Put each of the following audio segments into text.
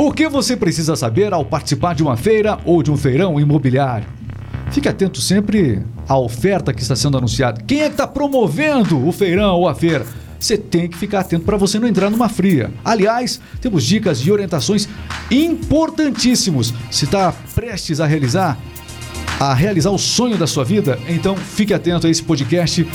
O que você precisa saber ao participar de uma feira ou de um feirão imobiliário? Fique atento sempre à oferta que está sendo anunciada. Quem é que está promovendo o feirão ou a feira? Você tem que ficar atento para você não entrar numa fria. Aliás, temos dicas e orientações importantíssimos. Se está prestes a realizar, a realizar o sonho da sua vida, então fique atento a esse podcast.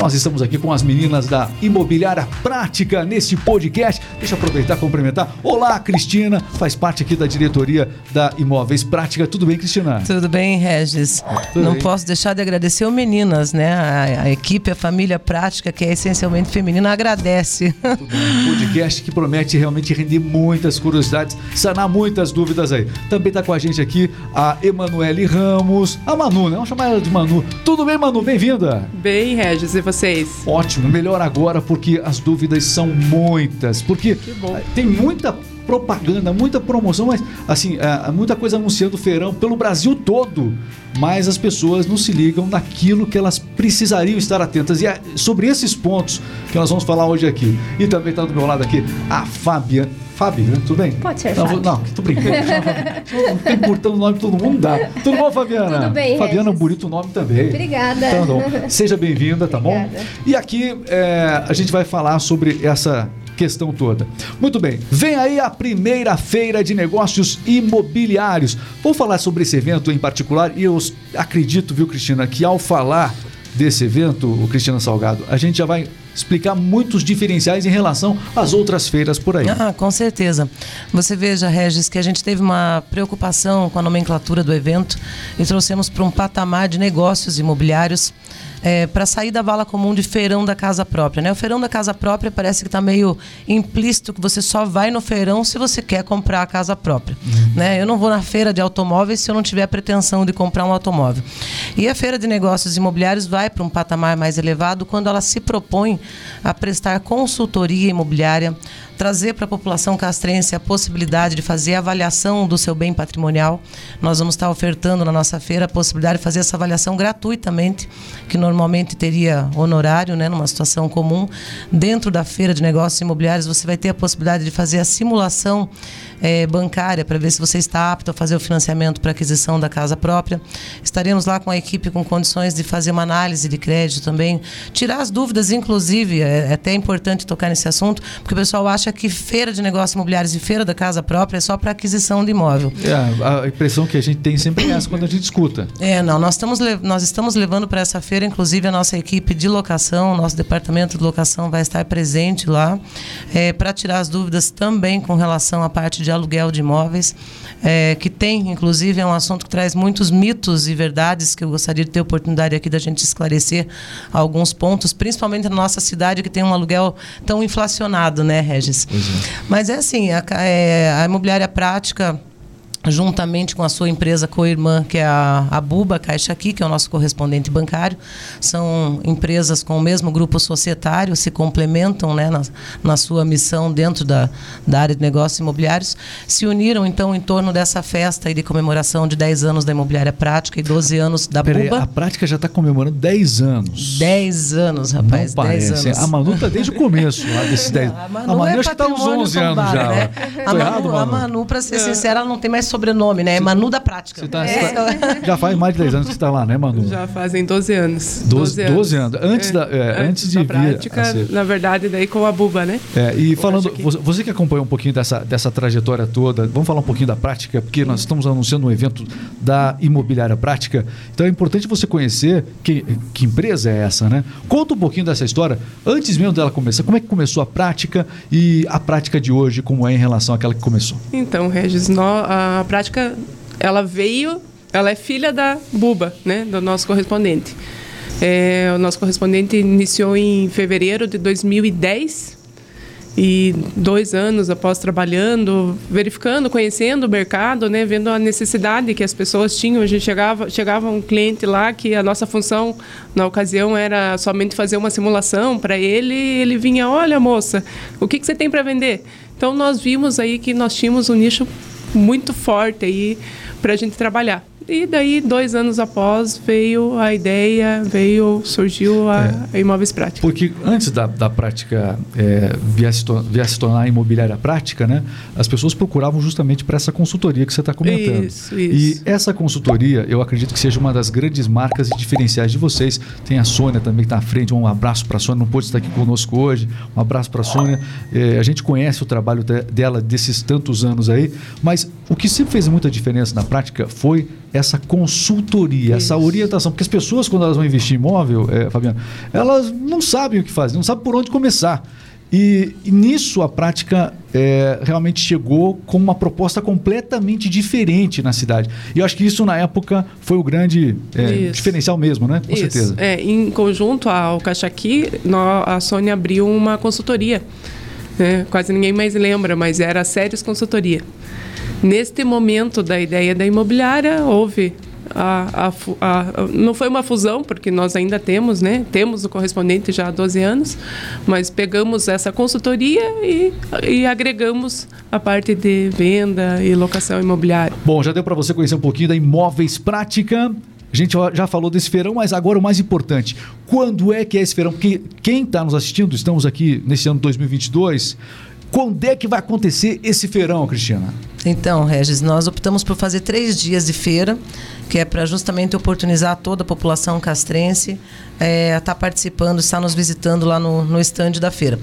Nós estamos aqui com as meninas da Imobiliária Prática nesse podcast. Deixa eu aproveitar e cumprimentar. Olá, Cristina, faz parte aqui da diretoria da Imóveis Prática. Tudo bem, Cristina? Tudo bem, Regis. Tudo Não bem. posso deixar de agradecer o Meninas, né? A, a, equipe, a família Prática, que é essencialmente feminina, agradece. Um podcast que promete realmente render muitas curiosidades, sanar muitas dúvidas aí. Também está com a gente aqui a Emanuele Ramos, a Manu, né? Vamos chamar ela de Manu. Tudo bem, Manu? Bem-vinda. Bem, Regis. E vocês? Ótimo, melhor agora porque as dúvidas são muitas. Porque tem muita propaganda, muita promoção, mas assim, é, muita coisa anunciando o feirão pelo Brasil todo. Mas as pessoas não se ligam naquilo que elas precisariam estar atentas. E é sobre esses pontos que nós vamos falar hoje aqui. E também está do meu lado aqui a Fabiana. Fábio, né? Tudo bem? Pode ser, Não, Fábio. não tô brincando. Fica importando o nome de todo mundo, dá. Tudo bom, Fabiana? Tudo bem, Fabiana, Regis. bonito nome também. Obrigada. Então. Seja bem-vinda, tá bom? E aqui é, a gente vai falar sobre essa questão toda. Muito bem, vem aí a primeira feira de negócios imobiliários. Vou falar sobre esse evento em particular e eu acredito, viu, Cristina, que ao falar desse evento, o Cristina Salgado, a gente já vai explicar muitos diferenciais em relação às outras feiras por aí. Ah, com certeza. Você veja, Regis, que a gente teve uma preocupação com a nomenclatura do evento e trouxemos para um patamar de negócios imobiliários é, para sair da vala comum de feirão da casa própria. Né? O feirão da casa própria parece que está meio implícito que você só vai no feirão se você quer comprar a casa própria. Né? Eu não vou na feira de automóveis se eu não tiver a pretensão de comprar um automóvel. E a feira de negócios imobiliários vai para um patamar mais elevado quando ela se propõe a prestar consultoria imobiliária, trazer para a população castrense a possibilidade de fazer avaliação do seu bem patrimonial. Nós vamos estar ofertando na nossa feira a possibilidade de fazer essa avaliação gratuitamente, que normalmente teria honorário, né, numa situação comum. Dentro da feira de negócios imobiliários, você vai ter a possibilidade de fazer a simulação eh, bancária para ver se você está apto a fazer o financiamento para aquisição da casa própria. Estaremos lá com a equipe com condições de fazer uma análise de crédito também, tirar as dúvidas, inclusive, é, é até importante tocar nesse assunto, porque o pessoal acha que feira de negócios imobiliários e feira da casa própria é só para aquisição de imóvel. É, a impressão que a gente tem sempre é essa quando a gente escuta. É, não, nós estamos, nós estamos levando para essa feira, inclusive, a nossa equipe de locação, nosso departamento de locação vai estar presente lá, para tirar as dúvidas também com relação à parte de aluguel de imóveis, é, que tem, inclusive, é um assunto que traz muitos mitos e verdades que eu gostaria de ter oportunidade aqui da gente esclarecer alguns pontos, principalmente na nossa cidade, que tem um aluguel tão inflacionado, né, Regis? Mas é assim, a, é, a imobiliária prática juntamente com a sua empresa co-irmã, que é a, a Buba Caixa Aqui, que é o nosso correspondente bancário. São empresas com o mesmo grupo societário, se complementam né, na, na sua missão dentro da, da área de negócios imobiliários. Se uniram, então, em torno dessa festa aí de comemoração de 10 anos da imobiliária prática e 12 anos da Peraí, Buba. a prática já está comemorando 10 anos. 10 anos, Não rapaz, 10 parece. anos. A Manu tá desde o começo lá desses 10. A Manu, é acho que tá uns patrimônio 11 anos já. né? A errado, Manu, a Manu? Manu, pra ser sincera, ela não tem mais sobrenome, né? É Manu da prática. Tá- você tá- já faz mais de 10 anos que você está lá, né, Manu? Já fazem 12 anos. 12 12 anos. Antes da- é, antes de da vir prática, ser- na verdade, daí com a buba, né? É, e falando, acho que- você, que acompanhou um pouquinho dessa, dessa trajetória toda, vamos falar um pouquinho da prática, porque nós estamos anunciando um evento da Imobiliária Prática, então é importante você conhecer que, que empresa é essa, né? Conta um pouquinho dessa história, antes mesmo dela começar, como é que começou a prática e a prática de hoje, como é em relação àquela que começou? Então, Regis, nó- a prática, ela veio, ela é filha da buba, né? Do nosso correspondente. É, o nosso correspondente iniciou em fevereiro de 2010 e dois anos após trabalhando, verificando, conhecendo o mercado, né, vendo a necessidade que as pessoas tinham. A gente chegava, chegava um cliente lá que a nossa função na ocasião era somente fazer uma simulação para ele. Ele vinha, olha moça, o que, que você tem para vender? Então nós vimos aí que nós tínhamos um nicho muito forte aí para a gente trabalhar. E daí, dois anos após, veio a ideia, veio, surgiu a, é. a Imóveis Prática. Porque antes da, da prática é, viesse, se tornar imobiliária prática, né, as pessoas procuravam justamente para essa consultoria que você está comentando. Isso, isso. E essa consultoria, eu acredito que seja uma das grandes marcas e diferenciais de vocês. Tem a Sônia também que está à frente. Um abraço para a Sônia, não pôde estar aqui conosco hoje. Um abraço para a Sônia. É, a gente conhece o trabalho de, dela desses tantos anos aí, mas o que sempre fez muita diferença na prática foi essa consultoria, Isso. essa orientação. Porque as pessoas, quando elas vão investir em imóvel, é, Fabiano, elas não sabem o que fazer, não sabem por onde começar. E, e nisso a prática é, realmente chegou com uma proposta completamente diferente na cidade. E eu acho que isso na época foi o grande é, diferencial mesmo, né? Com isso. certeza. É, em conjunto ao Caixaqui, a Sônia abriu uma consultoria. Né? Quase ninguém mais lembra, mas era a Sérios Consultoria. Neste momento da ideia da imobiliária, houve a, a, a, não foi uma fusão, porque nós ainda temos, né? Temos o correspondente já há 12 anos, mas pegamos essa consultoria e, e agregamos a parte de venda e locação imobiliária. Bom, já deu para você conhecer um pouquinho da Imóveis Prática. A gente já falou desse feirão, mas agora o mais importante, quando é que é esse feirão? Porque quem está nos assistindo, estamos aqui nesse ano 2022, quando é que vai acontecer esse feirão, Cristina? Então, Regis, nós optamos por fazer três dias de feira, que é para justamente oportunizar toda a população castrense é, a estar tá participando, estar nos visitando lá no, no estande da feira.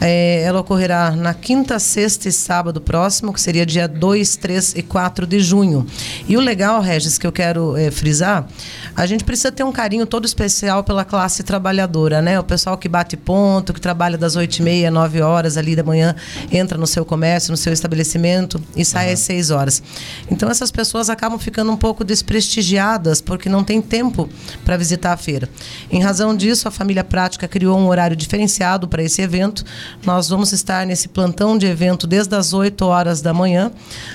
É, ela ocorrerá na quinta, sexta e sábado próximo, que seria dia 2, 3 e 4 de junho. E o legal, Regis, que eu quero é, frisar, a gente precisa ter um carinho todo especial pela classe trabalhadora, né? O pessoal que bate ponto, que trabalha das 8 e meia, 9 horas ali da manhã, entra no seu comércio, no seu estabelecimento e sai uhum. às 6 horas. Então essas pessoas acabam ficando um pouco desprestigiadas porque não tem tempo para visitar a feira. Em razão disso, a família Prática criou um horário diferenciado para esse evento. Nós vamos estar nesse plantão de evento desde as 8 horas da manhã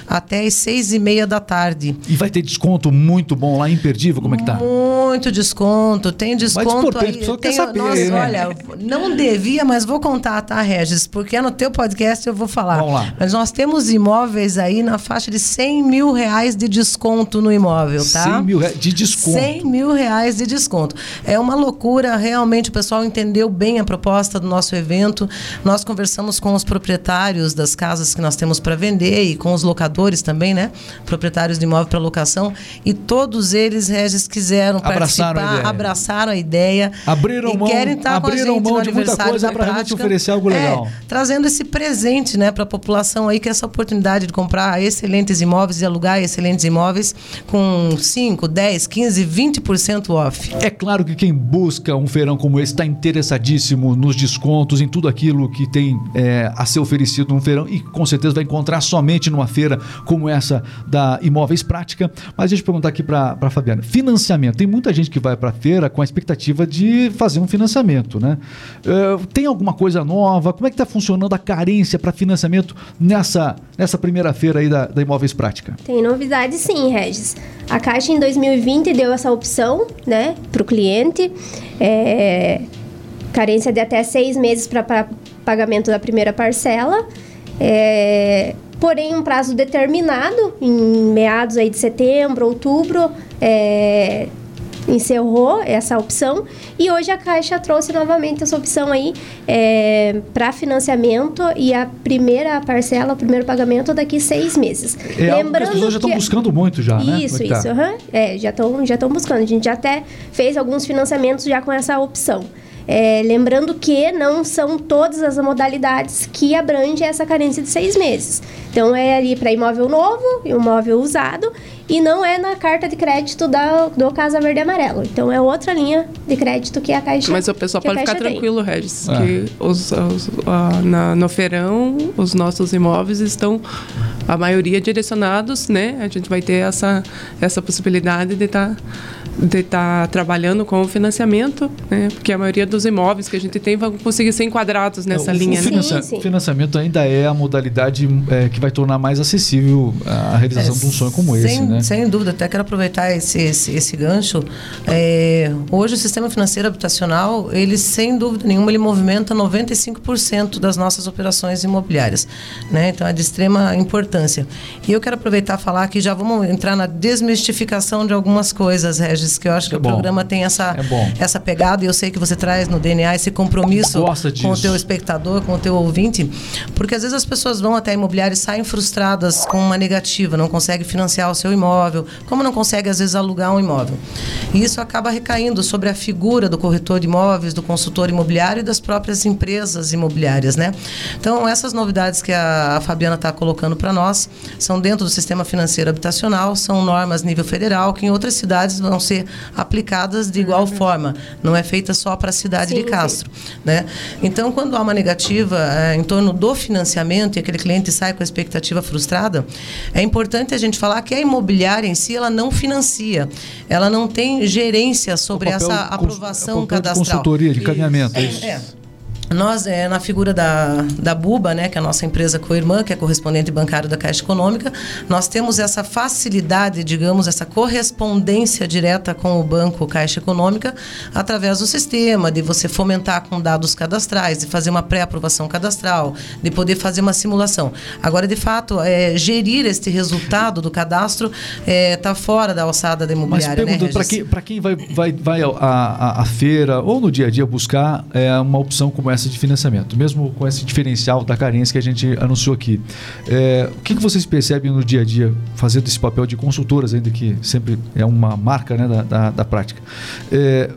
até as 6 e meia da tarde. E vai ter desconto muito bom lá, imperdível? Como é que tá? Muito desconto. Tem desconto aí. Tem, quer saber, nossa, né? olha, não devia, mas vou contar, tá, Regis? Porque é no teu podcast eu vou falar. Vamos lá. Mas nós temos imóveis aí na faixa de 100 mil reais de desconto no imóvel, tá? 100 mil reais de desconto. 100 mil reais de desconto. É uma loucura, realmente o pessoal entendeu bem a proposta do nosso evento. Nós conversamos com os proprietários das casas que nós temos para vender e com os locadores também, né? Proprietários de imóvel para locação. E todos eles, Regis, quiseram abraçaram participar, a abraçaram a ideia. Abriram e mão, querem estar abriram com a gente mão de muita coisa para a gente oferecer algo legal. É, trazendo esse presente né, para a população aí, que é essa oportunidade de comprar excelentes imóveis e alugar excelentes imóveis com 5, 10, 15, 20% off. É claro que quem busca um feirão como esse está interessadíssimo nos descontos, em tudo aquilo que tem é, a ser oferecido num feirão e com certeza vai encontrar somente numa feira como essa da Imóveis Prática. Mas deixa eu perguntar aqui para a Fabiana: financiamento. Tem muita gente que vai para a feira com a expectativa de fazer um financiamento, né? É, tem alguma coisa nova? Como é que está funcionando a carência para financiamento nessa, nessa primeira feira aí da, da Imóveis Prática? Tem novidade sim, Regis. A Caixa em 2020 deu essa opção né, para o cliente. É, carência de até seis meses para pagamento da primeira parcela. É, porém, um prazo determinado, em meados aí de setembro, outubro, é, encerrou essa opção e hoje a Caixa trouxe novamente essa opção aí é, para financiamento e a primeira parcela, o primeiro pagamento daqui seis meses. É Lembrando que as pessoas já estão buscando muito já, né? Isso, é tá? isso. Uhum. É, já estão já buscando. A gente já até fez alguns financiamentos já com essa opção. É, lembrando que não são todas as modalidades que abrange essa carência de seis meses. Então é ali para imóvel novo, imóvel usado e não é na carta de crédito da, do Casa Verde e Amarelo. Então é outra linha de crédito que a Caixa Mas o pessoal pode ficar tem. tranquilo, Regis, ah. que os, os, na, no feirão os nossos imóveis estão a maioria direcionados, né? A gente vai ter essa, essa possibilidade de estar tá de estar tá trabalhando com o financiamento, né? porque a maioria dos imóveis que a gente tem vão conseguir ser enquadrados nessa o, linha. O né? financia sim, sim. financiamento ainda é a modalidade é, que vai tornar mais acessível a realização é, de um sonho como sem, esse. Né? Sem dúvida, até quero aproveitar esse, esse, esse gancho. É, hoje o sistema financeiro habitacional, ele sem dúvida nenhuma, ele movimenta 95% das nossas operações imobiliárias. Né? Então é de extrema importância. E eu quero aproveitar e falar que já vamos entrar na desmistificação de algumas coisas, Regis que eu acho que é o bom. programa tem essa, é essa pegada e eu sei que você traz no DNA esse compromisso com o teu espectador, com o teu ouvinte, porque às vezes as pessoas vão até a imobiliária e saem frustradas com uma negativa, não consegue financiar o seu imóvel, como não consegue às vezes alugar um imóvel. E isso acaba recaindo sobre a figura do corretor de imóveis, do consultor imobiliário e das próprias empresas imobiliárias, né? Então, essas novidades que a, a Fabiana está colocando para nós são dentro do sistema financeiro habitacional, são normas nível federal que em outras cidades vão ser ser aplicadas de igual forma. Não é feita só para a cidade sim, de Castro. Né? Então, quando há uma negativa é, em torno do financiamento e aquele cliente sai com a expectativa frustrada, é importante a gente falar que a imobiliária em si ela não financia. Ela não tem gerência sobre essa aprovação cadastral. De consultoria, de caminhamento. É, isso. É. Nós, é, na figura da, da Buba, né, que é a nossa empresa co-irmã, que é correspondente bancário da Caixa Econômica, nós temos essa facilidade, digamos, essa correspondência direta com o banco Caixa Econômica através do sistema, de você fomentar com dados cadastrais, de fazer uma pré-aprovação cadastral, de poder fazer uma simulação. Agora, de fato, é, gerir este resultado do cadastro está é, tá fora da alçada da imobiliária. Mas né, para quem, quem vai, vai, vai à, à feira ou no dia a dia buscar é, uma opção como essa de financiamento, mesmo com esse diferencial da carência que a gente anunciou aqui. É, o que, que vocês percebem no dia a dia, fazendo esse papel de consultoras, ainda que sempre é uma marca né, da, da, da prática? É,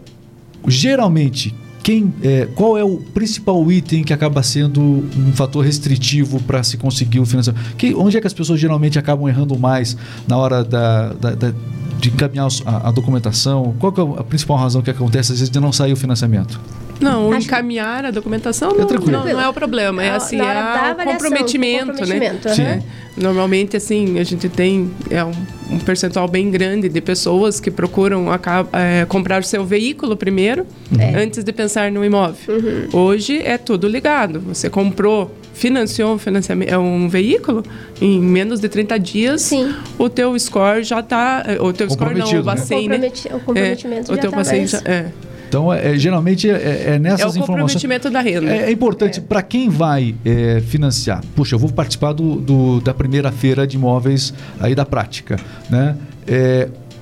geralmente, quem, é, qual é o principal item que acaba sendo um fator restritivo para se conseguir o financiamento? Que, onde é que as pessoas geralmente acabam errando mais na hora da, da, da de encaminhar a, a, documentação? Qual é a principal razão que acontece às vezes de não sair o financiamento? Não, Acho encaminhar a documentação não, é não, não, é o problema. É assim, é o comprometimento, comprometimento, né? Sim. É. Normalmente, assim, a gente tem é um, um, percentual bem grande de pessoas que procuram é, comprar o seu veículo primeiro, é. antes de pensar no imóvel. Uhum. Hoje é tudo ligado. Você comprou financiou um, financiamento, é um veículo, em menos de 30 dias, Sim. o teu score já está... O teu score não, o? Bacen, né? O comprometimento é, já o teu tá já, é. Então, é, é, geralmente é, é nessas informações. É o comprometimento da renda. É, é importante é. para quem vai é, financiar. Puxa, eu vou participar do, do, da primeira feira de imóveis aí da prática, né?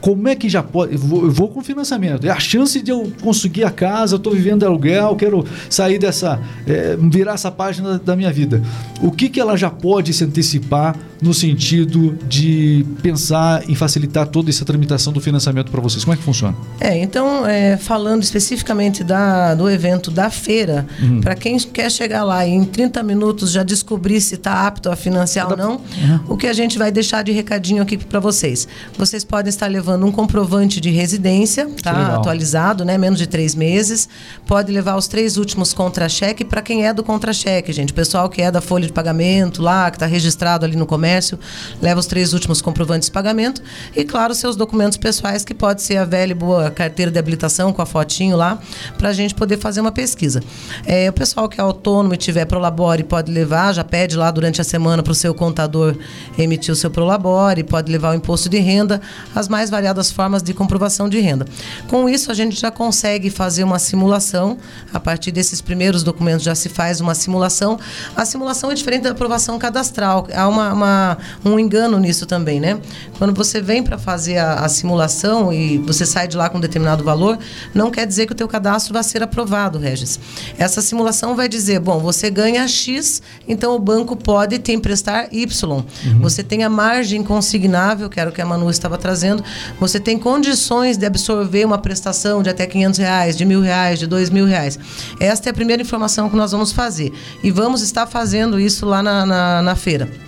Como é que já pode. Eu vou, eu vou, com financiamento. É a chance de eu conseguir a casa, eu estou vivendo de aluguel, quero sair dessa. É, virar essa página da minha vida. O que, que ela já pode se antecipar no sentido de pensar em facilitar toda essa tramitação do financiamento para vocês? Como é que funciona? É, então, é, falando especificamente da, do evento da feira, uhum. para quem quer chegar lá e em 30 minutos já descobrir se está apto a financiar ou não, uhum. o que a gente vai deixar de recadinho aqui para vocês. Vocês podem estar levando levando um comprovante de residência, tá? Atualizado, né? Menos de três meses. Pode levar os três últimos contra-cheque para quem é do contra-cheque, gente. O pessoal que é da folha de pagamento lá, que está registrado ali no comércio, leva os três últimos comprovantes de pagamento. E, claro, seus documentos pessoais, que pode ser a velha e boa carteira de habilitação com a fotinho lá, para a gente poder fazer uma pesquisa. É, o pessoal que é autônomo e tiver Prolabore pode levar, já pede lá durante a semana para o seu contador emitir o seu Prolabore, pode levar o imposto de renda, as mais variadas formas de comprovação de renda. Com isso, a gente já consegue fazer uma simulação. A partir desses primeiros documentos já se faz uma simulação. A simulação é diferente da aprovação cadastral. Há uma, uma um engano nisso também, né? Quando você vem para fazer a, a, simulação e você sai de lá com um determinado valor, não quer dizer que o teu cadastro vai ser aprovado, Regis. Essa simulação vai dizer, bom, você ganha X, então o banco pode te emprestar Y. Uhum. Você tem a margem consignável, que era o que a Manu estava trazendo, você tem condições de absorver uma prestação de até 500 reais, de mil reais, de dois mil reais. Esta é a primeira informação que nós vamos fazer. E vamos estar fazendo isso lá na, na, na feira.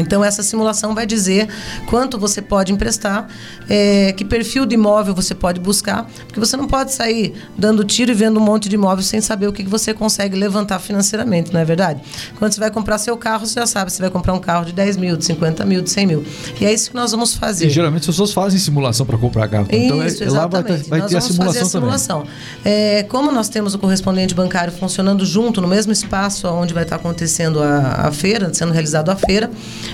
Então, essa simulação vai dizer quanto você pode emprestar, é, que perfil de imóvel você pode buscar, porque você não pode sair dando tiro e vendo um monte de imóvel sem saber o que você consegue levantar financeiramente, não é verdade? Quando você vai comprar seu carro, você já sabe se vai comprar um carro de 10 mil, de 50 mil, de 100 mil. E é isso que nós vamos fazer. E geralmente as pessoas fazem simulação para comprar carro. Então, isso, é, lá vai ter, vai ter a simulação, a simulação. também. É, como nós temos o correspondente bancário funcionando junto, no mesmo espaço onde vai estar acontecendo a, a feira, sendo realizado a feira,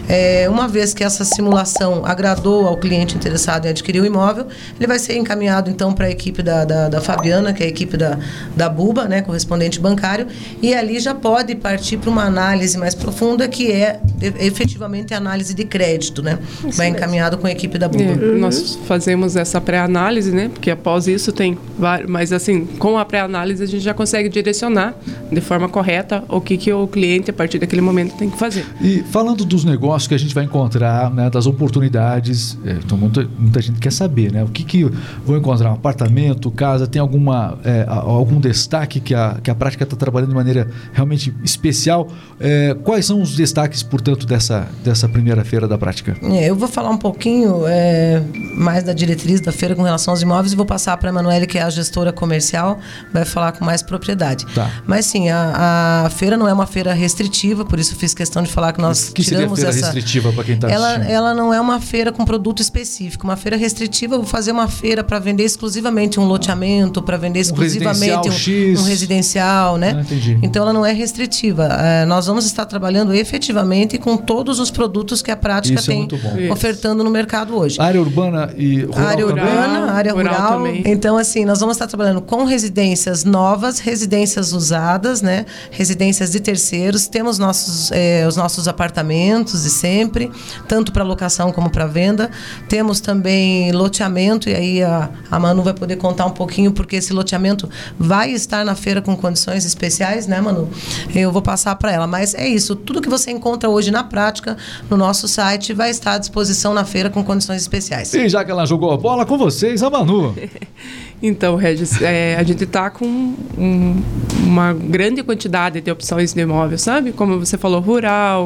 é, uma vez que essa simulação agradou ao cliente interessado em adquirir o imóvel, ele vai ser encaminhado então para a equipe da, da, da, Fabiana, que é a equipe da, da Buba, né, correspondente bancário, e ali já pode partir para uma análise mais profunda, que é efetivamente a análise de crédito, né? Isso vai mesmo. encaminhado com a equipe da Buba. É, uhum. Nós fazemos essa pré-análise, né? Porque após isso tem vários, mas assim, com a pré-análise a gente já consegue direcionar de forma correta o que, que o cliente a partir daquele momento tem que fazer. E falando dos negócios que a gente vai encontrar, né, das oportunidades, é, então muita, muita gente quer saber, né? O que, que vou encontrar? Um apartamento, casa, tem alguma, é, algum destaque que a, que a prática está trabalhando de maneira realmente especial? É, quais são os destaques, portanto, dessa, dessa primeira feira da prática? É, eu vou falar um pouquinho é, mais da diretriz da feira com relação aos imóveis e vou passar para a Emanuele, que é a gestora comercial, vai falar com mais propriedade. Tá. Mas sim, a, a feira não é uma feira restritiva, por isso fiz questão de falar que nós que tiramos feira essa... restritiva para quem está ela, ela não é uma feira com produto específico. Uma feira restritiva, eu vou fazer uma feira para vender exclusivamente um loteamento, para vender exclusivamente um residencial, um, um residencial né? Ah, entendi. Então ela não é restritiva. É, nós vamos estar trabalhando efetivamente com todos os produtos que a prática isso é tem é ofertando no mercado hoje. Área urbana e rural área também? urbana, área rural. rural também. Então assim, nós vamos estar trabalhando com residências novas, residências usadas, né? Residências de terceiros. Temos nossos é, os nossos apartamentos de sempre, tanto para locação como para venda. Temos também loteamento, e aí a, a Manu vai poder contar um pouquinho, porque esse loteamento vai estar na feira com condições especiais, né, Manu? Eu vou passar para ela. Mas é isso, tudo que você encontra hoje na prática no nosso site vai estar à disposição na feira com condições especiais. E já que ela jogou a bola com vocês, a Manu. então, Regis, é, a gente está com um, uma grande quantidade de opções de imóvel, sabe? Como você falou, rural,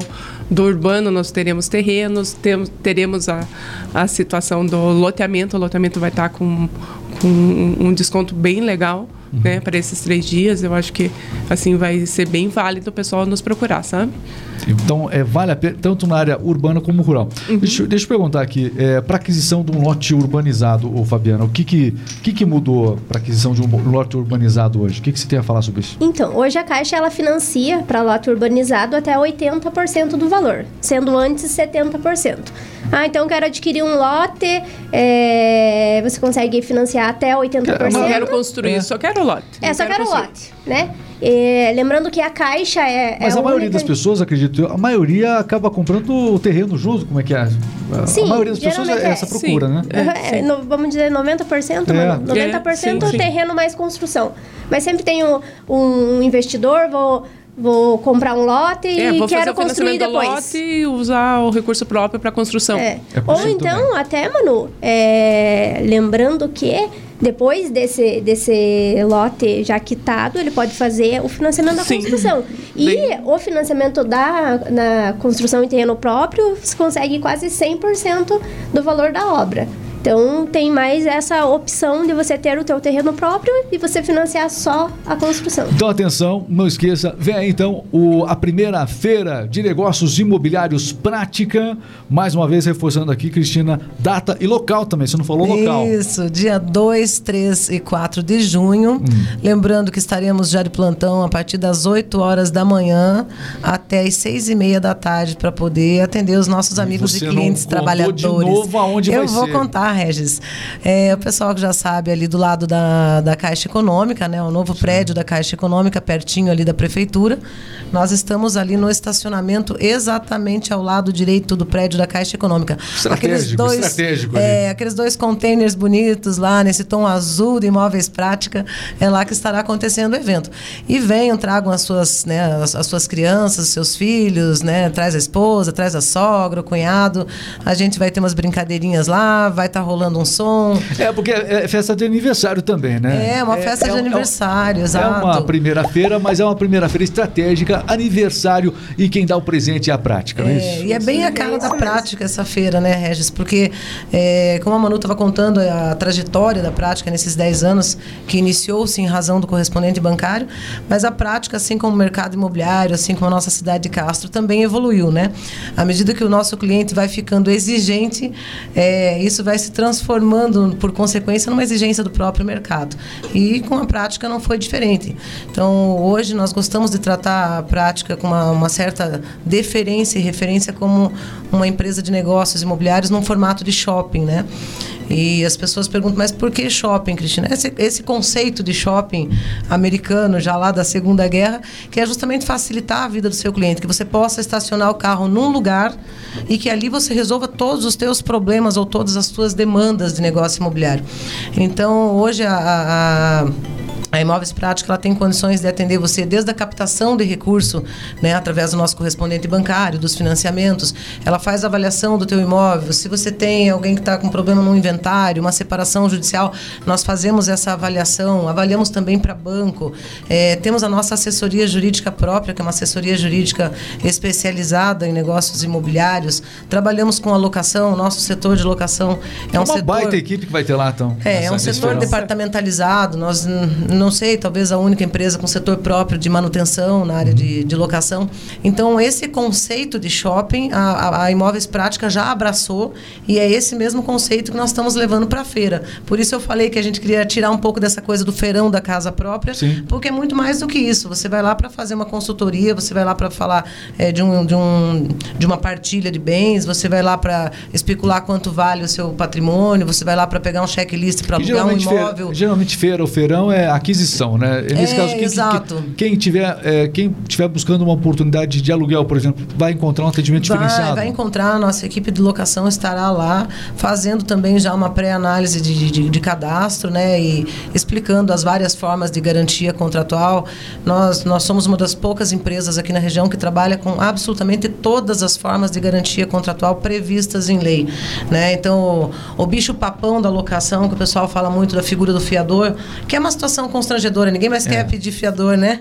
do urbano nós teremos terrenos, temos, teremos a, a situação do loteamento, o loteamento vai estar com, com um desconto bem legal. Uhum. Né, para esses três dias, eu acho que assim vai ser bem válido o pessoal nos procurar, sabe? Então, é, vale a pena, tanto na área urbana como rural. Uhum. Deixa, deixa, eu perguntar aqui, é, para aquisição de um lote urbanizado, ô, Fabiana, o que, que, que, que mudou para aquisição de um lote urbanizado hoje? O que, que você tem a falar sobre isso? Então, hoje a Caixa ela financia para lote urbanizado até 80% do valor, sendo antes 70%. Ah, então quero adquirir um lote, é, você consegue financiar até 80%. Eu não quero construir, é. só quero lote. É, só quero construir. lote, né? É, lembrando que a Caixa é. Mas é a, a maioria das pessoas, acredito, a maioria acaba comprando o terreno junto, como é que é? Sim, a maioria das pessoas é essa procura, sim. né? É, no, vamos dizer 90%, é. mano. 90% sim, sim. terreno mais construção. Mas sempre tem um, um investidor, vou vou comprar um lote é, e quero construir depois. lote e usar o recurso próprio para construção. É. É Ou então, também. até, Manu, é, lembrando que depois desse, desse lote já quitado, ele pode fazer o financiamento da Sim. construção. E Bem... o financiamento da na construção em terreno próprio, você consegue quase 100% do valor da obra. Então tem mais essa opção de você ter o teu terreno próprio e você financiar só a construção. Então atenção, não esqueça, vem aí então o, a primeira feira de negócios imobiliários prática, mais uma vez reforçando aqui, Cristina, data e local também, você não falou local. Isso, dia 2, 3 e 4 de junho. Hum. Lembrando que estaremos já de plantão a partir das 8 horas da manhã até as 6 e meia da tarde para poder atender os nossos amigos e clientes trabalhadores. De novo aonde Eu vai vou ser. contar Regis? É, o pessoal que já sabe ali do lado da, da Caixa Econômica, né? O novo Sim. prédio da Caixa Econômica, pertinho ali da Prefeitura. Nós estamos ali no estacionamento exatamente ao lado direito do prédio da Caixa Econômica. Estratégico, aqueles dois, estratégico é, aqueles dois containers bonitos lá, nesse tom azul de imóveis prática, é lá que estará acontecendo o evento. E venham, tragam as suas, né, as, as suas crianças, os seus filhos, né? Traz a esposa, traz a sogra, o cunhado. A gente vai ter umas brincadeirinhas lá, vai estar tá rolando um som. É, porque é festa de aniversário também, né? É, uma festa é, de é, aniversário, é, exato. É uma primeira-feira, mas é uma primeira-feira estratégica, aniversário, e quem dá o presente é a prática, não é isso? E é bem a cara da prática essa feira, né, Regis? Porque, é, como a Manu estava contando a trajetória da prática nesses 10 anos, que iniciou-se em razão do correspondente bancário, mas a prática, assim como o mercado imobiliário, assim como a nossa cidade de Castro, também evoluiu, né? À medida que o nosso cliente vai ficando exigente, é, isso vai se transformando, por consequência, numa exigência do próprio mercado. E com a prática não foi diferente. Então, hoje nós gostamos de tratar a prática com uma, uma certa deferência e referência como uma empresa de negócios imobiliários num formato de shopping, né? E as pessoas perguntam, mas por que shopping, Cristina? Esse, esse, conceito de shopping americano, já lá da Segunda Guerra, que é justamente facilitar a vida do seu cliente, que você possa estacionar o carro num lugar e que ali você resolva todos os teus problemas ou todas as suas demandas de negócio imobiliário. Então, hoje a, a a Imóveis Prática ela tem condições de atender você desde a captação de recurso, né, através do nosso correspondente bancário, dos financiamentos. Ela faz a avaliação do teu imóvel. Se você tem alguém que está com problema no inventário, uma separação judicial, nós fazemos essa avaliação. Avaliamos também para banco. É, temos a nossa assessoria jurídica própria, que é uma assessoria jurídica especializada em negócios imobiliários. Trabalhamos com a locação. Nosso setor de locação é um uma setor. baita equipe que vai ter lá, então. É, é um setor departamentalizado. Nós não sei, talvez a única empresa com setor próprio de manutenção na área de, de locação. Então, esse conceito de shopping, a, a, a, Imóveis Prática já abraçou e é esse mesmo conceito que nós estamos levando para a feira. Por isso eu falei que a gente queria tirar um pouco dessa coisa do feirão da casa própria, Sim. porque é muito mais do que isso. Você vai lá para fazer uma consultoria, você vai lá para falar é, de, um, de, um, de uma partilha de bens, você vai lá para especular quanto vale o seu patrimônio, você vai lá para pegar um checklist para alugar um imóvel. Feira, geralmente feira ou feirão é aquisição, né? Nesse é, caso, quem, exato. Quem, tiver, é, quem tiver buscando uma oportunidade de aluguel, por exemplo, vai encontrar um atendimento vai, diferenciado? Vai encontrar, a nossa equipe de locação estará lá, fazendo também já uma pré-análise de, de, de, cadastro, né? E explicando as várias formas de garantia contratual. Nós, nós somos uma das poucas empresas aqui na região que trabalha com absolutamente todas as formas de garantia contratual previstas em lei. Né? Então, o, o bicho papão da locação, que o pessoal fala muito da figura do fiador, que é uma situação constrangedora, ninguém mais é. quer pedir fiador, né?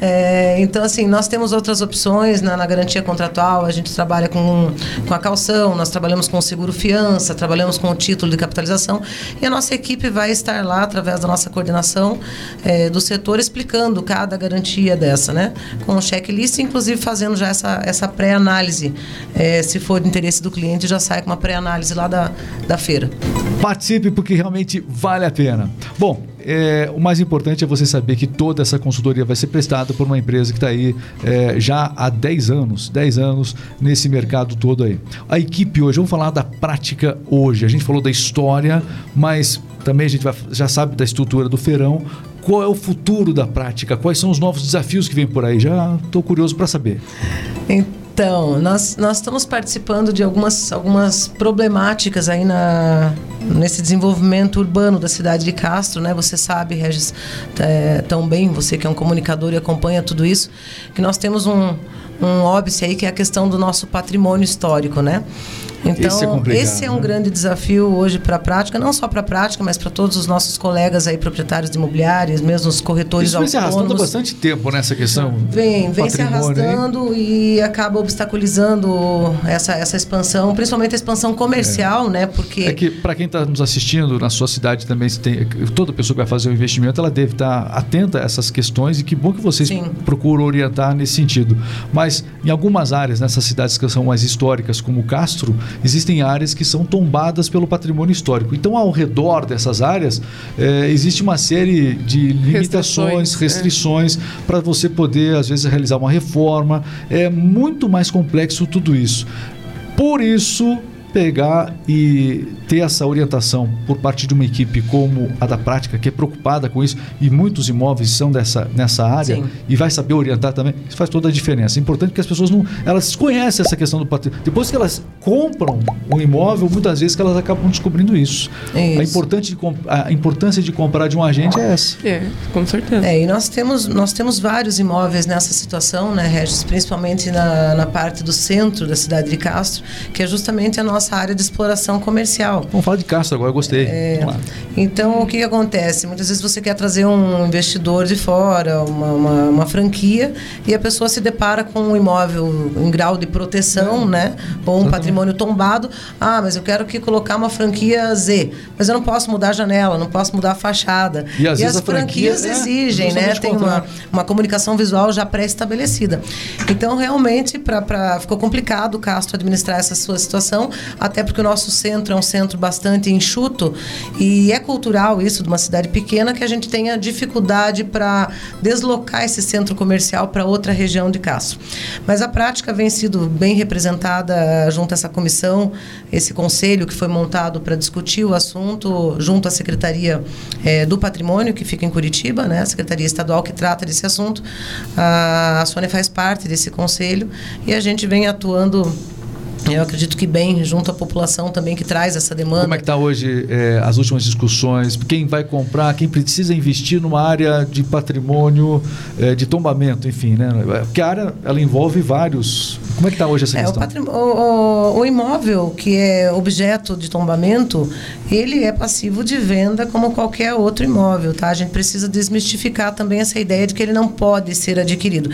É, então, assim, nós temos outras opções na, na, garantia contratual, a gente trabalha com, com a calção, nós trabalhamos com o seguro fiança, trabalhamos com o título de capitalização e a nossa equipe vai estar lá, através da nossa coordenação é, do setor, explicando cada garantia dessa, né? Com o checklist, inclusive fazendo já essa, essa pré-análise. É, se for de interesse do cliente, já sai com uma pré-análise lá da, da feira. Participe porque realmente vale a pena. Bom, é, o mais importante é você saber que toda essa consultoria vai ser prestada por uma empresa que está aí é, já há 10 anos, 10 anos nesse mercado todo aí. A equipe hoje, vamos falar da prática hoje. A gente falou da história, mas também a gente vai, já sabe da estrutura do feirão. Qual é o futuro da prática? Quais são os novos desafios que vêm por aí? Já estou curioso para saber. Então, nós, nós estamos participando de algumas, algumas problemáticas aí na, nesse desenvolvimento urbano da cidade de Castro, né? Você sabe, Regis, é, tão bem, você que é um comunicador e acompanha tudo isso, que nós temos um, um óbice aí que é a questão do nosso patrimônio histórico, né? Então, esse é, esse é um né? grande desafio hoje para a prática, não só para a prática, mas para todos os nossos colegas aí, proprietários de imobiliários, mesmo os corretores Isso vem se arrastando bastante tempo nessa questão. Vem, vem se arrastando e acaba obstaculizando essa, essa expansão, principalmente a expansão comercial, é. né? Porque... É que, para quem está nos assistindo, na sua cidade também, tem, toda pessoa que vai fazer um investimento, ela deve estar tá atenta a essas questões e que bom que vocês Sim. procuram orientar nesse sentido. Mas, em algumas áreas, nessas cidades que são mais históricas, como Castro, existem áreas que são tombadas pelo patrimônio histórico. Então, ao redor dessas áreas, é, existe uma série de limitações, restrições, restrições é. para você poder, às vezes, realizar uma reforma. É muito mais complexo tudo isso. Por isso, pegar e ter essa orientação por parte de uma equipe como a da prática, que é preocupada com isso, e muitos imóveis são dessa, nessa área, Sim. e vai saber orientar também, isso faz toda a diferença. É importante que as pessoas não. Elas conhecem essa questão do patrimônio. Depois que elas compram um imóvel, muitas vezes que elas acabam descobrindo isso. isso. A, importante de, a importância de comprar de um agente é essa. É, com certeza. É, e nós temos, nós temos vários imóveis nessa situação, né, Regis? Principalmente na, na parte do centro da cidade de Castro, que é justamente a nossa nossa área de exploração comercial. Vamos falar de Castro agora, eu gostei. É, então, o que acontece? Muitas vezes você quer trazer um investidor de fora, uma, uma, uma, franquia, e a pessoa se depara com um imóvel em grau de proteção, é. né? Ou um Exatamente. patrimônio tombado. Ah, mas eu quero que colocar uma franquia Z, mas eu não posso mudar a janela, não posso mudar a fachada. E, e as franquias franquia, é, exigem, né? Tem uma, uma comunicação visual já pré-estabelecida. Então, realmente, pra, pra, ficou complicado o Castro administrar essa sua situação, até porque o nosso centro é um centro bastante enxuto e é cultural isso de uma cidade pequena que a gente tenha dificuldade para deslocar esse centro comercial para outra região de Castro. Mas a prática vem sido bem representada junto a essa comissão, esse conselho que foi montado para discutir o assunto junto à Secretaria é, do Patrimônio, que fica em Curitiba, né? a Secretaria Estadual que trata desse assunto. A, a Sônia faz parte desse conselho e a gente vem atuando eu acredito que bem, junto à população também que traz essa demanda. Como é que está hoje é, as últimas discussões? Quem vai comprar, quem precisa investir numa área de patrimônio, é, de tombamento, enfim, né? Porque a área, ela envolve vários... Como é que está hoje essa é, questão? O, o, o, imóvel, que é objeto de tombamento, ele é passivo de venda como qualquer outro imóvel, tá? A gente precisa desmistificar também essa ideia de que ele não pode ser adquirido.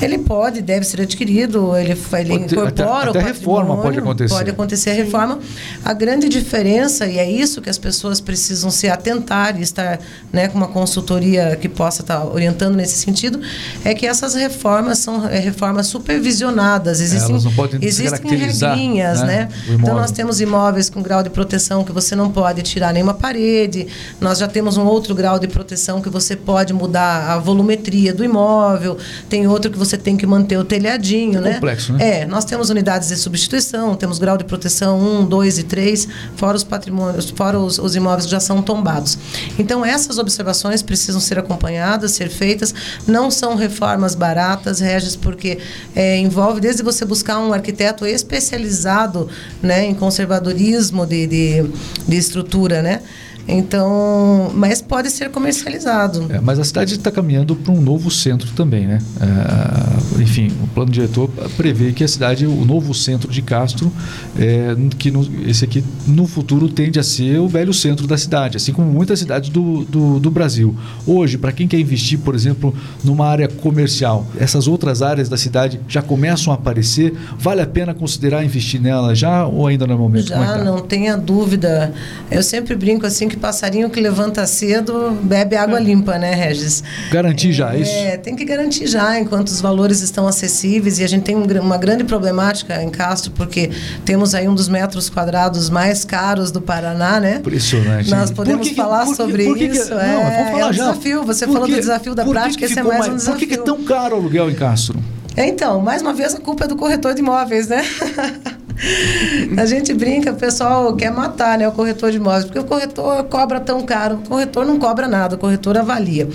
Ele pode, deve ser adquirido, ele, ele incorpora até, até o patrimônio... Reforma reforma pode acontecer. Pode acontecer a reforma. A grande diferença, e é isso que as pessoas precisam se atentar e estar né, com uma consultoria que possa estar orientando nesse sentido, é que essas reformas são é, reformas supervisionadas. Existem, Elas não podem existem regrinhas, né? né? Então nós temos imóveis com grau de proteção que você não pode tirar nenhuma parede. Nós já temos um outro grau de proteção que você pode mudar a volumetria do imóvel. Tem outro que você tem que manter o telhadinho, é né? Complexo, né? É, nós temos unidades de substituição temos grau de proteção 1, 2 e 3, fora os patrimônios, fora os, os imóveis que já são tombados. Então, essas observações precisam ser acompanhadas, ser feitas. Não são reformas baratas, Regis, porque é, envolve desde você buscar um arquiteto especializado né, em conservadorismo de, de, de estrutura, né? Então, mas pode ser comercializado. É, mas a cidade está caminhando para um novo centro também, né? É, enfim, o plano diretor prevê que a cidade, o novo centro de Castro, é, que no, esse aqui no futuro tende a ser o velho centro da cidade, assim como muitas cidades do, do, do Brasil. Hoje, para quem quer investir, por exemplo, numa área comercial, essas outras áreas da cidade já começam a aparecer. Vale a pena considerar investir nela já ou ainda no é momento? Já, é tá? não tenha dúvida. Eu sempre brinco assim que que passarinho que levanta cedo bebe água limpa, né, Regis? Garantir já é, isso? É, tem que garantir já, enquanto os valores estão acessíveis. E a gente tem um, uma grande problemática em Castro, porque temos aí um dos metros quadrados mais caros do Paraná, né? Impressionante. Nós podemos que, falar que, sobre que, isso. não, é, falar é um já. desafio. Você falou do desafio da prática, esse é mais, mais um desafio. Por que é tão caro o aluguel em Castro? Então, mais uma vez, a culpa é do corretor de imóveis, né? a gente brinca, o pessoal quer matar né, o corretor de imóveis, porque o corretor cobra tão caro, o corretor não cobra nada, o corretor avalia.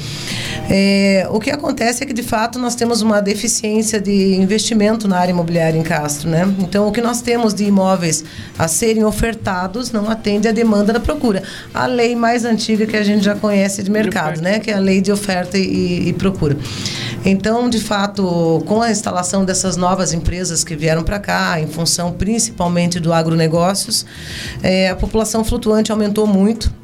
É, o que acontece é que, de fato, nós temos uma deficiência de investimento na área imobiliária em Castro. Né? Então, o que nós temos de imóveis a serem ofertados não atende à demanda da procura. A lei mais antiga que a gente já conhece de mercado, né? que é a lei de oferta e, e procura. Então, de fato, com a instalação dessas novas empresas que vieram para cá, em função principalmente do agronegócios, é, a população flutuante aumentou muito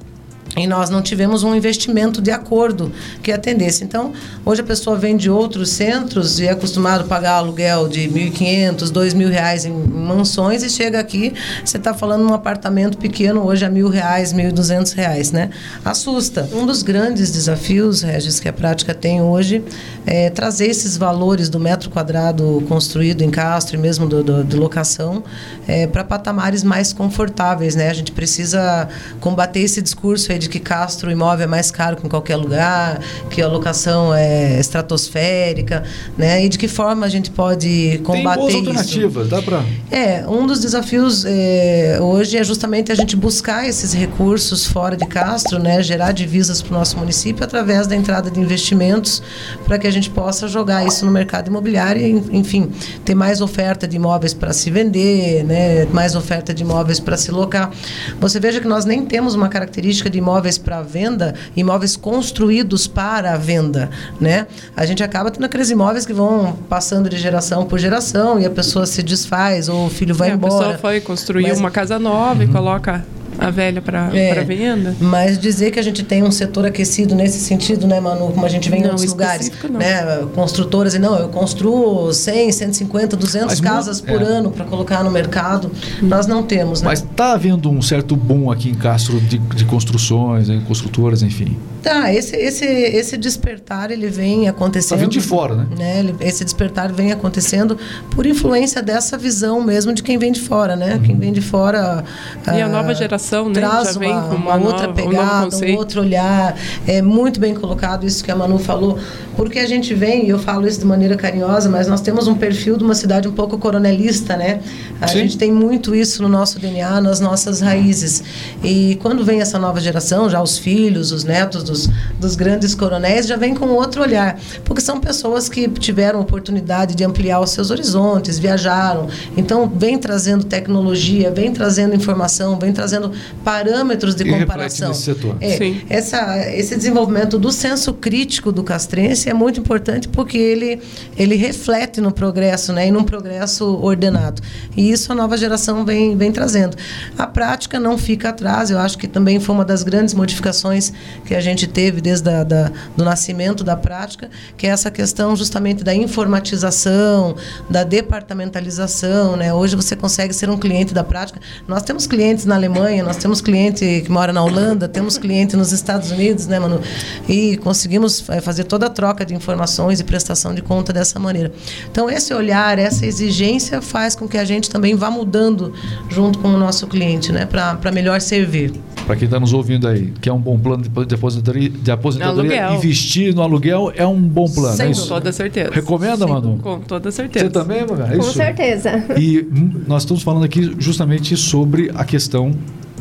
e nós não tivemos um investimento de acordo que atendesse. Então, hoje a pessoa vem de outros centros e é acostumado a pagar aluguel de R$ 1.500, R$ 2.000 em mansões e chega aqui, você está falando num apartamento pequeno hoje a R$ 1.000, R$ 1.200, né? Assusta. Um dos grandes desafios, Regis, que a prática tem hoje é trazer esses valores do metro quadrado construído em Castro e mesmo do, do locação é, para patamares mais confortáveis, né? A gente precisa combater esse discurso aí de de que Castro imóvel é mais caro que em qualquer lugar, que a locação é estratosférica, né? E de que forma a gente pode combater Tem boas alternativas, isso? dá para. É, um dos desafios é, hoje é justamente a gente buscar esses recursos fora de Castro, né? Gerar divisas para o nosso município através da entrada de investimentos para que a gente possa jogar isso no mercado imobiliário e, enfim, ter mais oferta de imóveis para se vender, né? Mais oferta de imóveis para se locar. Você veja que nós nem temos uma característica de imóveis para venda, imóveis construídos para a venda, né? A gente acaba tendo aqueles imóveis que vão passando de geração por geração e a pessoa se desfaz ou o filho vai É, embora. A pessoa foi construir Mas- uma casa nova e coloca a velha para É, venda. Mas dizer que a gente tem um setor aquecido nesse sentido, né, Manu? Como a gente vê em Não, outros lugares. não. Né? Construtoras e não, eu construo 100, 150, 200 Mas casas por é. ano para colocar no mercado. Nós não temos, né? Mas tá havendo um certo boom aqui em Castro de, de construções, né, construtoras, enfim. Tá, esse, esse, esse despertar ele vem acontecendo. Tá vindo de fora, né? né? Ele- Esse despertar vem acontecendo por influência dessa visão mesmo de quem vem de fora, né? Quem vem de fora. E a ah, nova geração, né, Traz já vem uma, com uma uma outra nova- um pegada, um, conceito. outro olhar. É muito bem colocado isso que a Manu falou, porque a gente vem, e eu falo isso de maneira carinhosa, mas nós temos um perfil de uma cidade um pouco coronelista, né? A Sim. gente tem muito isso no nosso DNA, nas nossas raízes. E quando vem essa nova geração, já os filhos, os netos dos, dos grandes coronéis, já vem com outro olhar. Porque são pessoas que tiveram oportunidade de ampliar os seus horizontes, viajaram. Então, vem trazendo tecnologia, vem trazendo informação, vem trazendo parâmetros de E comparação. nesse setor. É, Sim. essa, esse desenvolvimento do senso crítico do castrense é muito importante porque ele, ele reflete no progresso, né, e num progresso ordenado. E isso a nova geração vem, vem trazendo. A prática não fica atrás, eu acho que também foi uma das grandes modificações que a gente teve desde da, do nascimento da prática, que é essa questão justamente da informatização, da departamentalização. Né? Hoje você consegue ser um cliente da prática. Nós temos clientes na Alemanha, nós temos cliente que mora na Holanda, temos cliente nos Estados Unidos, né, Manu? E conseguimos eh, fazer toda a troca de informações e prestação de conta dessa maneira. Então, esse olhar, essa exigência faz com que a gente também vá mudando junto com o nosso cliente, né, para melhor servir. Para quem está nos ouvindo aí, que é um bom plano de aposentadoria, de aposentadoria Aluguel. investir no aluguel é um bom plano. Sem é Com isso? toda certeza. Recomenda, Sim, Manu? Com toda certeza. Você também, Manu? É Com isso? certeza. E nós estamos falando aqui justamente sobre a questão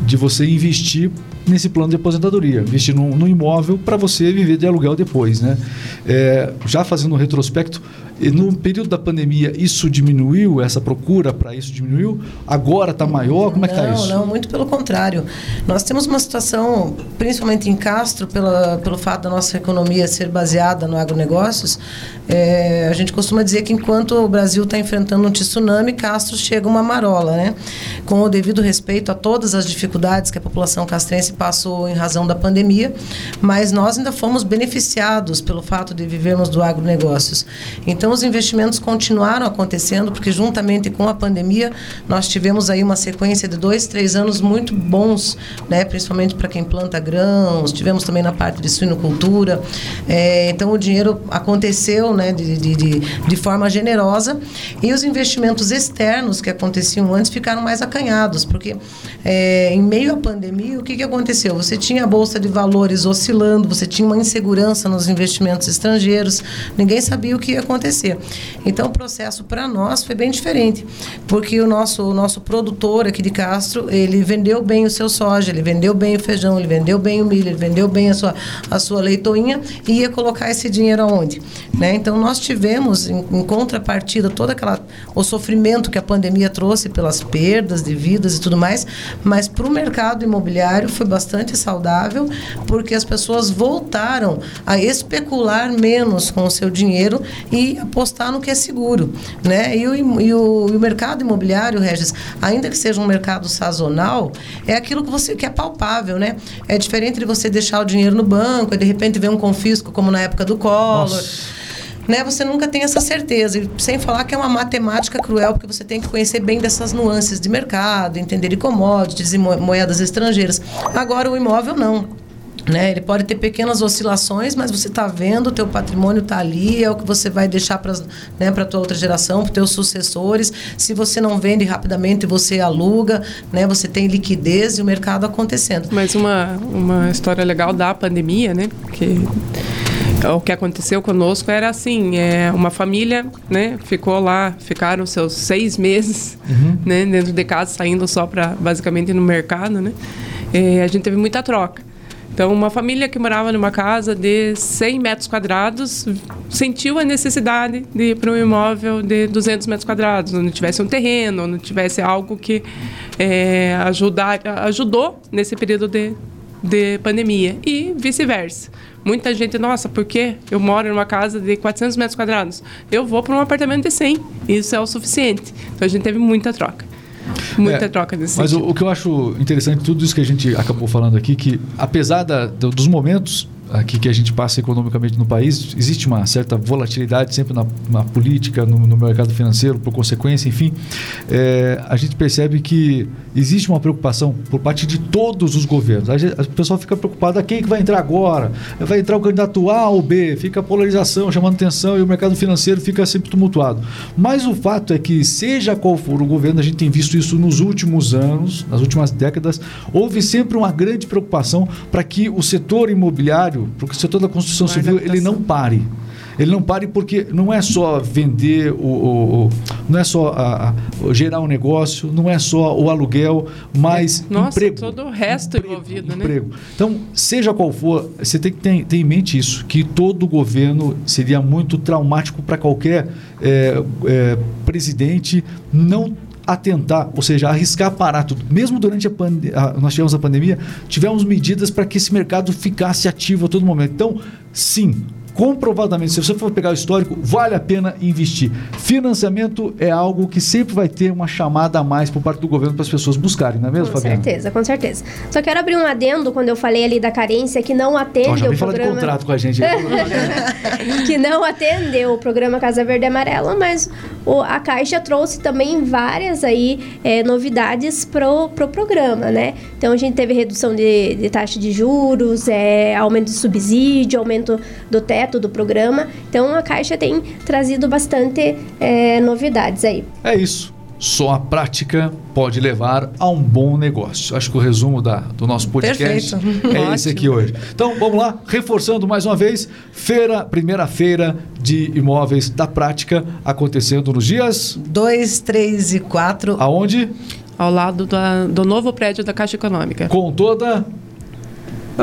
de você investir nesse plano de aposentadoria, investir num, num imóvel para você viver de aluguel depois, né? É, já fazendo um retrospecto, e no período da pandemia isso diminuiu, essa procura para isso diminuiu? Agora está maior? Como é que está não, isso? Não, muito pelo contrário. Nós temos uma situação, principalmente em Castro, pela, pelo fato da nossa economia ser baseada no agronegócios, é, a gente costuma dizer que enquanto o Brasil está enfrentando um tsunami, Castro chega uma marola, né? Com o devido respeito a todas as dificuldades que a população castrense passou em razão da pandemia, mas nós ainda fomos beneficiados pelo fato de vivermos do agronegócios. Então, os investimentos continuaram acontecendo, porque juntamente com a pandemia, nós tivemos aí uma sequência de dois, três anos muito bons, né? principalmente para quem planta grãos, tivemos também na parte de suinocultura. É, então, o dinheiro aconteceu né? de, de, de, de forma generosa e os investimentos externos que aconteciam antes ficaram mais acanhados, porque é, em meio à pandemia, o que, que aconteceu? Você tinha a Bolsa de Valores oscilando, você tinha uma insegurança nos investimentos estrangeiros, ninguém sabia o que ia acontecer. Então, o processo para nós foi bem diferente, porque o nosso, o nosso produtor aqui de Castro, ele vendeu bem o seu soja, ele vendeu bem o feijão, ele vendeu bem o milho, ele vendeu bem a sua, a sua leitoinha e ia colocar esse dinheiro aonde? Né? Então, nós tivemos, em, em contrapartida, todo aquela, o sofrimento que a pandemia trouxe pelas perdas de vidas e tudo mais, mas para o mercado imobiliário foi bastante saudável, porque as pessoas voltaram a especular menos com o seu dinheiro e apostar no que é seguro. Né? E, o, e o, e o mercado imobiliário, Regis, ainda que seja um mercado sazonal, é aquilo que você que é palpável. Né? É diferente de você deixar o dinheiro no banco e de repente ver um confisco, como na época do Collor Nossa. né, você nunca tem essa certeza. E sem falar que é uma matemática cruel, porque você tem que conhecer bem dessas nuances de mercado, entender de commodities e mo- moedas estrangeiras. Agora, o imóvel não. Né? Ele pode ter pequenas oscilações, mas você está vendo, o teu patrimônio está ali, é o que você vai deixar para né, a tua outra geração, para os teus sucessores. Se você não vende rapidamente, você aluga, né? você tem liquidez e o mercado acontecendo. Mas uma, uma história legal da pandemia, né? Que o que aconteceu conosco era assim, é, uma família, né? Ficou lá, ficaram seus seis meses, né? Dentro de casa, saindo só para basicamente ir no mercado, né? É, a gente teve muita troca. Então, uma família que morava numa casa de 100 metros quadrados sentiu a necessidade de ir para um imóvel de 200 metros quadrados, onde tivesse um terreno, onde tivesse algo que é, ajudar, ajudou nesse período de, de pandemia e vice-versa. Muita gente, nossa, por que eu moro numa casa de 400 metros quadrados? Eu vou para um apartamento de 100. Isso é o suficiente. Então a gente teve muita troca. Muita é, troca nesse Mas o, o, que eu acho interessante, tudo isso que a gente acabou falando aqui, que apesar da, dos momentos aqui que a gente passa economicamente no país, existe uma certa volatilidade sempre na, na política, no, no, mercado financeiro, por consequência, enfim, é, a gente percebe que existe uma preocupação por parte de todos os governos. A, gente, a pessoa fica preocupada, quem que vai entrar agora? Vai entrar o candidato A ou B? Fica a polarização chamando atenção e o mercado financeiro fica sempre tumultuado. Mas o fato é que, seja qual for o governo, a gente tem visto isso nos últimos anos, nas últimas décadas, houve sempre uma grande preocupação para que o setor imobiliário porque o setor da construção civil ele não pare. Ele não pare porque não é só vender, o, o, o não é só a, a, gerar um negócio, não é só o aluguel, mas é, nossa, emprego. todo o resto emprego, envolvido, né? emprego. né? Então, seja qual for, você tem que ter, ter, em mente isso, que todo governo seria muito traumático para qualquer é, é, presidente não atentar, ou seja, arriscar parar tudo. Mesmo durante a pandemia, nós tivemos a pandemia, tivemos medidas para que esse mercado ficasse ativo a todo momento. Então, sim, comprovadamente, se você for pegar o histórico, vale a pena investir. Financiamento é algo que sempre vai ter uma chamada a mais por parte do governo para as pessoas buscarem, não é mesmo, Com Fabiana? certeza, com certeza. Só quero abrir um adendo quando eu falei ali da carência que não atende oh, já o programa... de contrato com a gente. que não atendeu o programa Casa Verde e Amarela, mas a Caixa trouxe também várias aí é, novidades pro, pro programa, né? Então a gente teve redução de, de taxa de juros, é, aumento de subsídio, aumento do teto do programa. Então a Caixa tem trazido bastante é, novidades aí. É isso. Só a prática pode levar a um bom negócio. Acho que o resumo da, do nosso podcast Perfeito. é esse aqui hoje. Então vamos lá, reforçando mais uma vez, feira, primeira feira de imóveis da prática acontecendo nos dias 2, 3 e 4. Aonde? Ao lado da, do novo prédio da Caixa Econômica. Com toda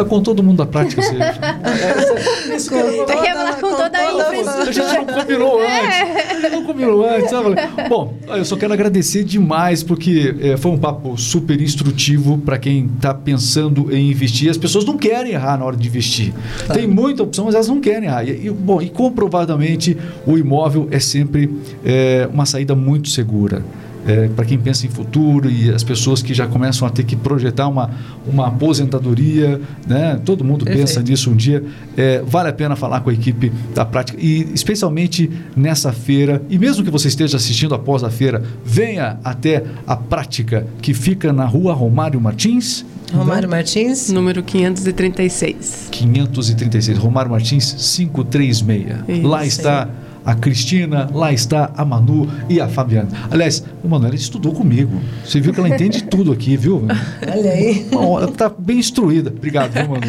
com todo mundo da prática, você. Tem que falar com, toda a infraestrutura. A gente não combinou é. antes. A gente não combinou antes. Sabe? Bom, eu só quero agradecer demais, porque é, foi um papo super instrutivo para quem está pensando em investir. As pessoas não querem errar na hora de investir. Tá. Tem muita opção, mas elas não querem errar. E, bom, e comprovadamente, o imóvel é sempre é, uma saída muito segura é, para quem pensa em futuro e as pessoas que já começam a ter que projetar uma, uma aposentadoria, né? todo mundo Perfeito. pensa nisso um dia. É, vale a pena falar com a equipe da prática e especialmente nessa feira. E mesmo que você esteja assistindo após a feira, venha até a prática que fica na rua Romário Martins. Romário Martins, número 536. 536, Romário Martins 536. Isso, Lá está a Cristina, lá está a Manu e a Fabiana. Aliás, a Manuela estudou comigo. Você viu que ela entende tudo aqui, viu? Olha aí. Ela está bem instruída. Obrigado, viu, Manu?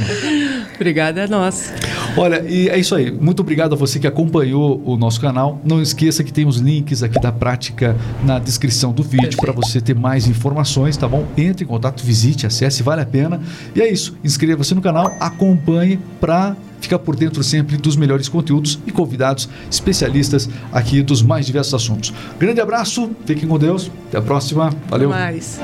Obrigada é nossa. Olha, e é isso aí. Muito obrigado a você que acompanhou o nosso canal. Não esqueça que tem os links aqui da prática na descrição do vídeo para você ter mais informações, tá bom? Entre em contato, visite, acesse, vale a pena. E é isso. Inscreva-se no canal, acompanhe para ficar por dentro sempre dos melhores conteúdos e convidados especialistas aqui dos mais diversos assuntos. Grande abraço, fiquem com Deus, até a próxima, valeu. Até mais.